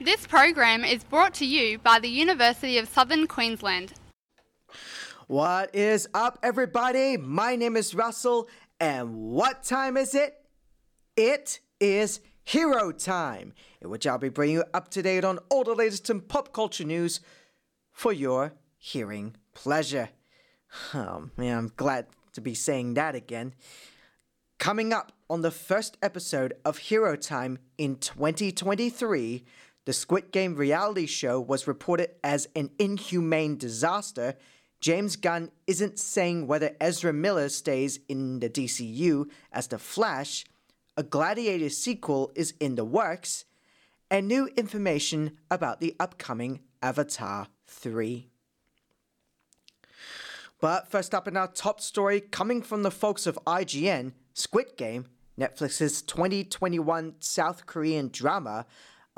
This program is brought to you by the University of Southern Queensland. What is up, everybody? My name is Russell, and what time is it? It is Hero Time, in which I'll be bringing you up to date on all the latest in pop culture news for your hearing pleasure. Oh man, I'm glad to be saying that again. Coming up on the first episode of Hero Time in 2023, the Squid Game reality show was reported as an inhumane disaster. James Gunn isn't saying whether Ezra Miller stays in the DCU as the Flash, a Gladiator sequel is in the works, and new information about the upcoming Avatar 3. But first up in our top story, coming from the folks of IGN, Squid Game, Netflix's 2021 South Korean drama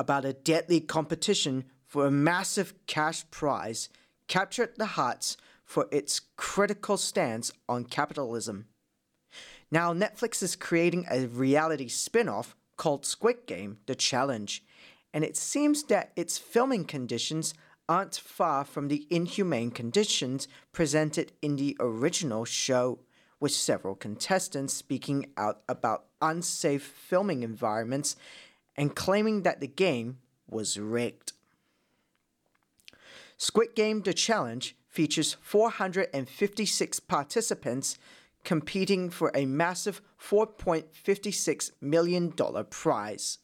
about a deadly competition for a massive cash prize, captured the hearts for its critical stance on capitalism. Now, Netflix is creating a reality spin off called Squid Game The Challenge, and it seems that its filming conditions aren't far from the inhumane conditions presented in the original show, with several contestants speaking out about unsafe filming environments and claiming that the game was rigged. Squid Game The Challenge features 456 participants competing for a massive $4.56 million prize.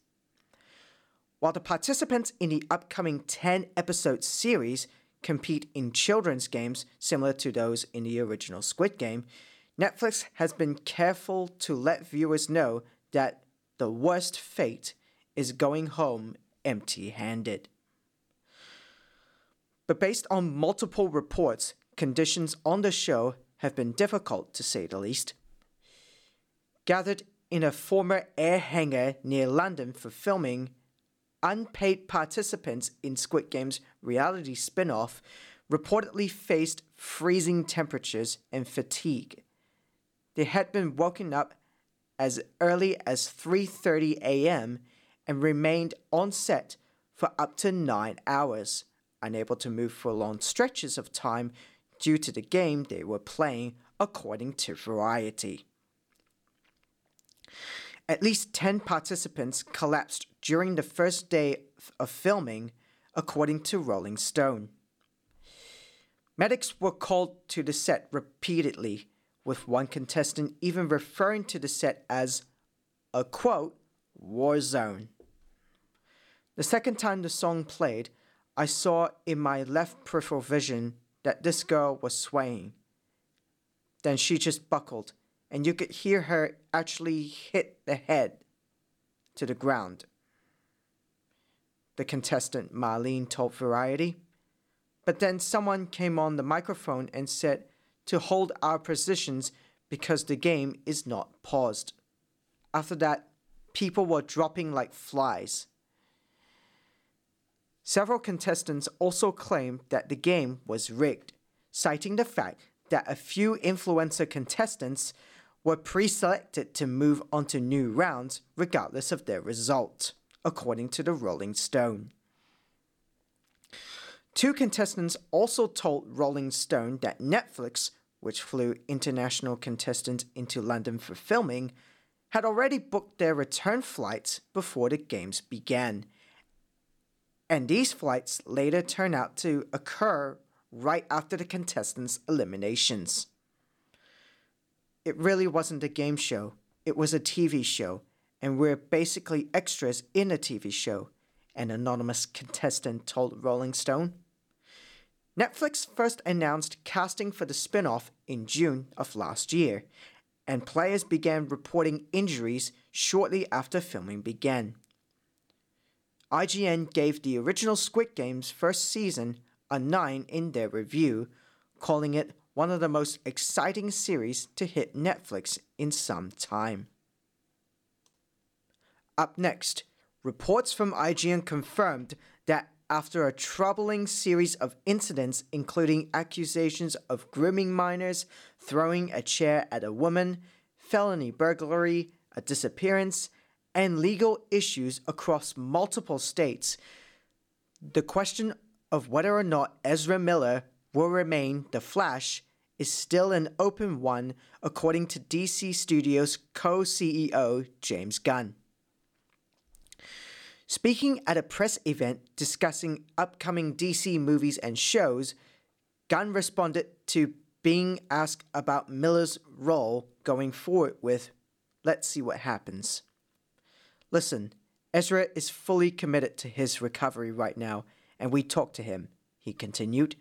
While the participants in the upcoming 10 episode series compete in children's games similar to those in the original Squid Game, Netflix has been careful to let viewers know that the worst fate is going home empty handed. But based on multiple reports, conditions on the show have been difficult to say the least. Gathered in a former air hangar near London for filming, unpaid participants in Squid Game's reality spin off reportedly faced freezing temperatures and fatigue. They had been woken up as early as 3:30 a.m. and remained on set for up to 9 hours, unable to move for long stretches of time due to the game they were playing, according to Variety. At least 10 participants collapsed during the first day of filming, according to Rolling Stone. Medics were called to the set repeatedly, with one contestant even referring to the set as a quote, war zone. The second time the song played, I saw in my left peripheral vision that this girl was swaying. Then she just buckled, and you could hear her actually hit the head to the ground. The contestant Marlene told Variety. But then someone came on the microphone and said to hold our positions because the game is not paused. After that, people were dropping like flies. Several contestants also claimed that the game was rigged, citing the fact that a few influencer contestants were pre selected to move on to new rounds regardless of their result, according to the Rolling Stone. Two contestants also told Rolling Stone that Netflix, which flew international contestants into London for filming, had already booked their return flights before the games began and these flights later turn out to occur right after the contestants' eliminations. It really wasn't a game show, it was a TV show, and we're basically extras in a TV show, an anonymous contestant told Rolling Stone. Netflix first announced casting for the spin off in June of last year, and players began reporting injuries shortly after filming began. IGN gave the original Squid Game's first season a 9 in their review, calling it one of the most exciting series to hit Netflix in some time. Up next, reports from IGN confirmed that after a troubling series of incidents, including accusations of grooming minors, throwing a chair at a woman, felony burglary, a disappearance, and legal issues across multiple states, The question of whether or not Ezra Miller will remain the Flash is still an open one, according to DC Studios co CEO James Gunn. Speaking at a press event discussing upcoming DC movies and shows, Gunn responded to being asked about Miller's role going forward with, Let's see what happens. Listen, Ezra is fully committed to his recovery right now, and we talked to him, he continued.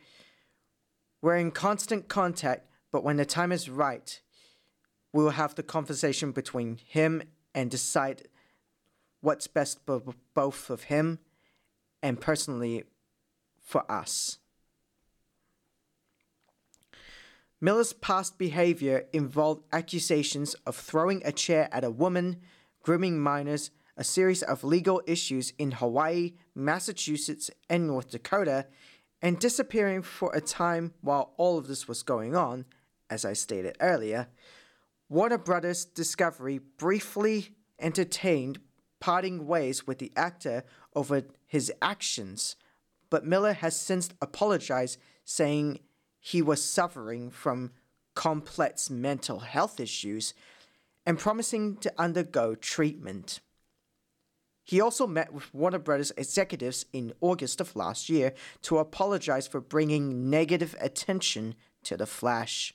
We're in constant contact, but when the time is right, we will have the conversation between him and decide what's best for both of him and personally for us. Miller's past behavior involved accusations of throwing a chair at a woman, grooming minors, a series of legal issues in Hawaii, Massachusetts, and North Dakota, and disappearing for a time while all of this was going on, as I stated earlier. Warner Brothers Discovery briefly entertained parting ways with the actor over his actions, but Miller has since apologized, saying he was suffering from complex mental health issues and promising to undergo treatment. He also met with Warner Brothers executives in August of last year to apologize for bringing negative attention to The Flash.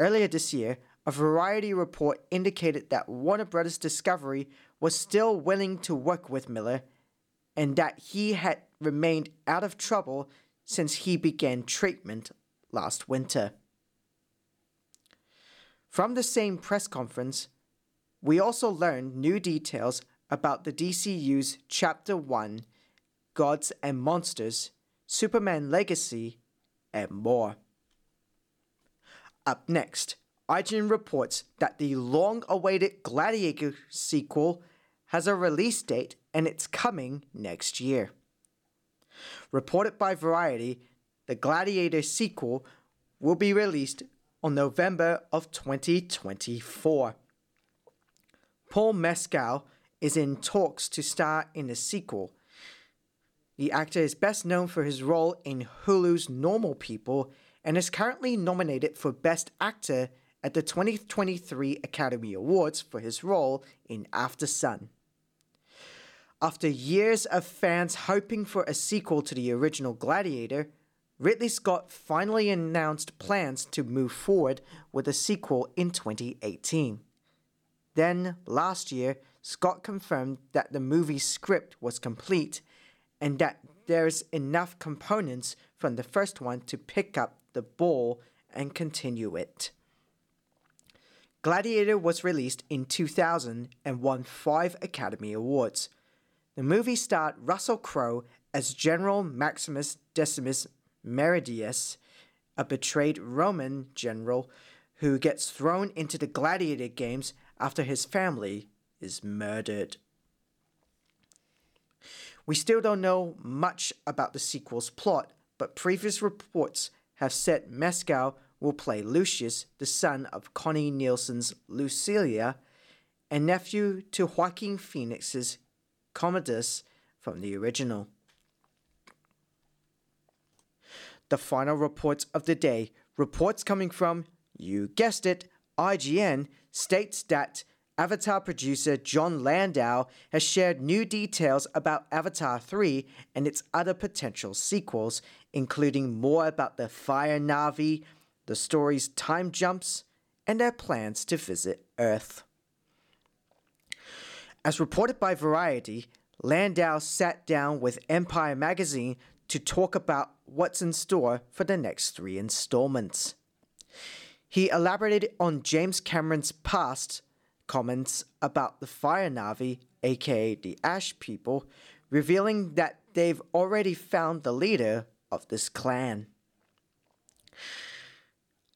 Earlier this year, a Variety report indicated that Warner Brothers Discovery was still willing to work with Miller and that he had remained out of trouble since he began treatment last winter. From the same press conference, we also learned new details about the DCU's Chapter 1 Gods and Monsters, Superman Legacy, and more. Up next, IGN reports that the long awaited Gladiator sequel has a release date and it's coming next year. Reported by Variety, the Gladiator sequel will be released on November of 2024. Paul Mescal is in talks to star in the sequel. The actor is best known for his role in Hulu's Normal People and is currently nominated for Best Actor at the 2023 Academy Awards for his role in Aftersun. After years of fans hoping for a sequel to the original Gladiator, Ridley Scott finally announced plans to move forward with a sequel in 2018. Then, last year, Scott confirmed that the movie's script was complete and that there's enough components from the first one to pick up the ball and continue it. Gladiator was released in 2000 and won five Academy Awards. The movie starred Russell Crowe as General Maximus Decimus Meridius, a betrayed Roman general who gets thrown into the gladiator games after his family is murdered. We still don't know much about the sequel's plot, but previous reports have said Mescal will play Lucius, the son of Connie Nielsen's Lucilia, and nephew to Joaquin Phoenix's Commodus from the original. The final reports of the day, reports coming from, you guessed it, IGN, states that Avatar producer Jon Landau has shared new details about Avatar 3 and its other potential sequels, including more about the Fire Na'vi, the story's time jumps, and their plans to visit Earth. As reported by Variety, Landau sat down with Empire magazine to talk about what's in store for the next three installments. He elaborated on James Cameron's past comments about the Fire Na'vi, aka the Ash People, revealing that they've already found the leader of this clan.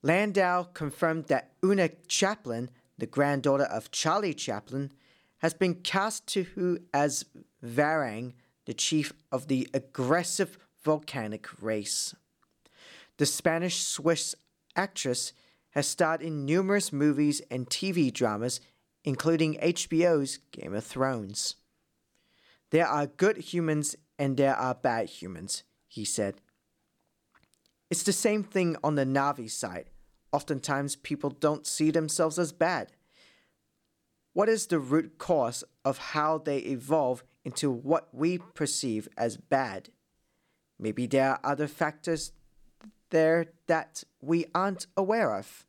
Landau confirmed that Oona Chaplin, the granddaughter of Charlie Chaplin, has been cast to who as Varang, the chief of the aggressive volcanic race. The Spanish Swiss actress has starred in numerous movies and TV dramas, including HBO's Game of Thrones. There are good humans and there are bad humans, he said. It's the same thing on the Na'vi side. Oftentimes, people don't see themselves as bad. What is the root cause of how they evolve into what we perceive as bad? Maybe there are other factors there that we aren't aware of.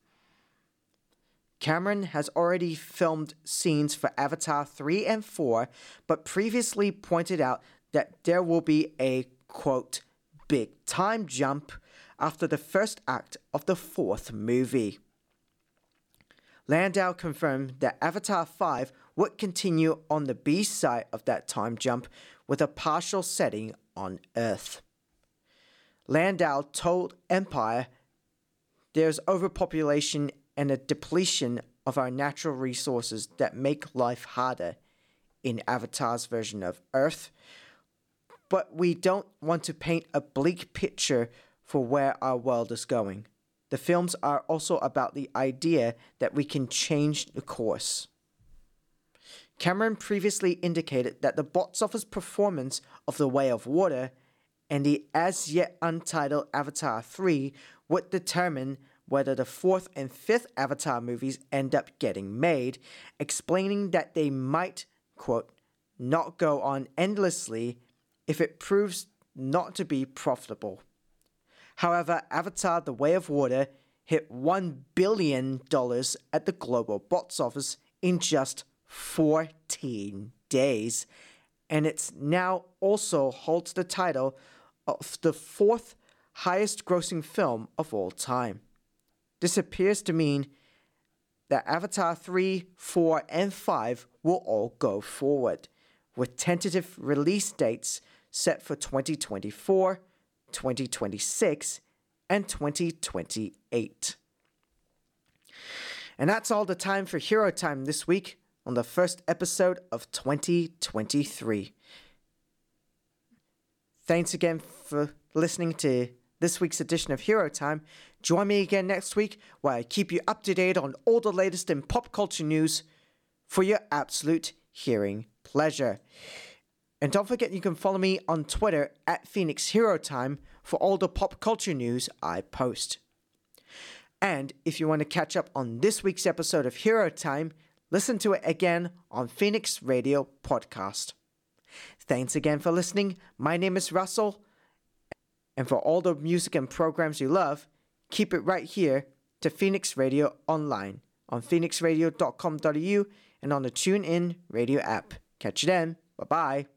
Cameron has already filmed scenes for Avatar 3 and 4, but previously pointed out that there will be a quote, big time jump after the first act of the fourth movie. Landau confirmed that Avatar 5 would continue on the B side of that time jump with a partial setting on Earth. Landau told Empire there's overpopulation and a depletion of our natural resources that make life harder in Avatar's version of Earth, but we don't want to paint a bleak picture for where our world is going. The films are also about the idea that we can change the course. Cameron previously indicated that the box office performance of The Way of Water and the as yet untitled Avatar 3 would determine whether the fourth and fifth Avatar movies end up getting made, explaining that they might, quote, not go on endlessly if it proves not to be profitable. However, Avatar The Way of Water hit $1 billion at the global box office in just 14 days, and it now also holds the title of the fourth highest grossing film of all time. This appears to mean that Avatar 3, 4, and 5 will all go forward, with tentative release dates set for 2024, 2026, and 2028. And that's all the time for Hero Time this week on the first episode of 2023. Thanks again for listening to this week's edition of Hero Time. Join me again next week where I keep you up to date on all the latest in pop culture news for your absolute hearing pleasure. And don't forget you can follow me on Twitter at Phoenix Hero Time for all the pop culture news I post. And if you want to catch up on this week's episode of Hero Time, listen to it again on Phoenix Radio Podcast. Thanks again for listening. My name is Russell. And for all the music and programs you love, keep it right here to Phoenix Radio Online on phoenixradio.com.au and on the TuneIn Radio app. Catch you then. Bye bye.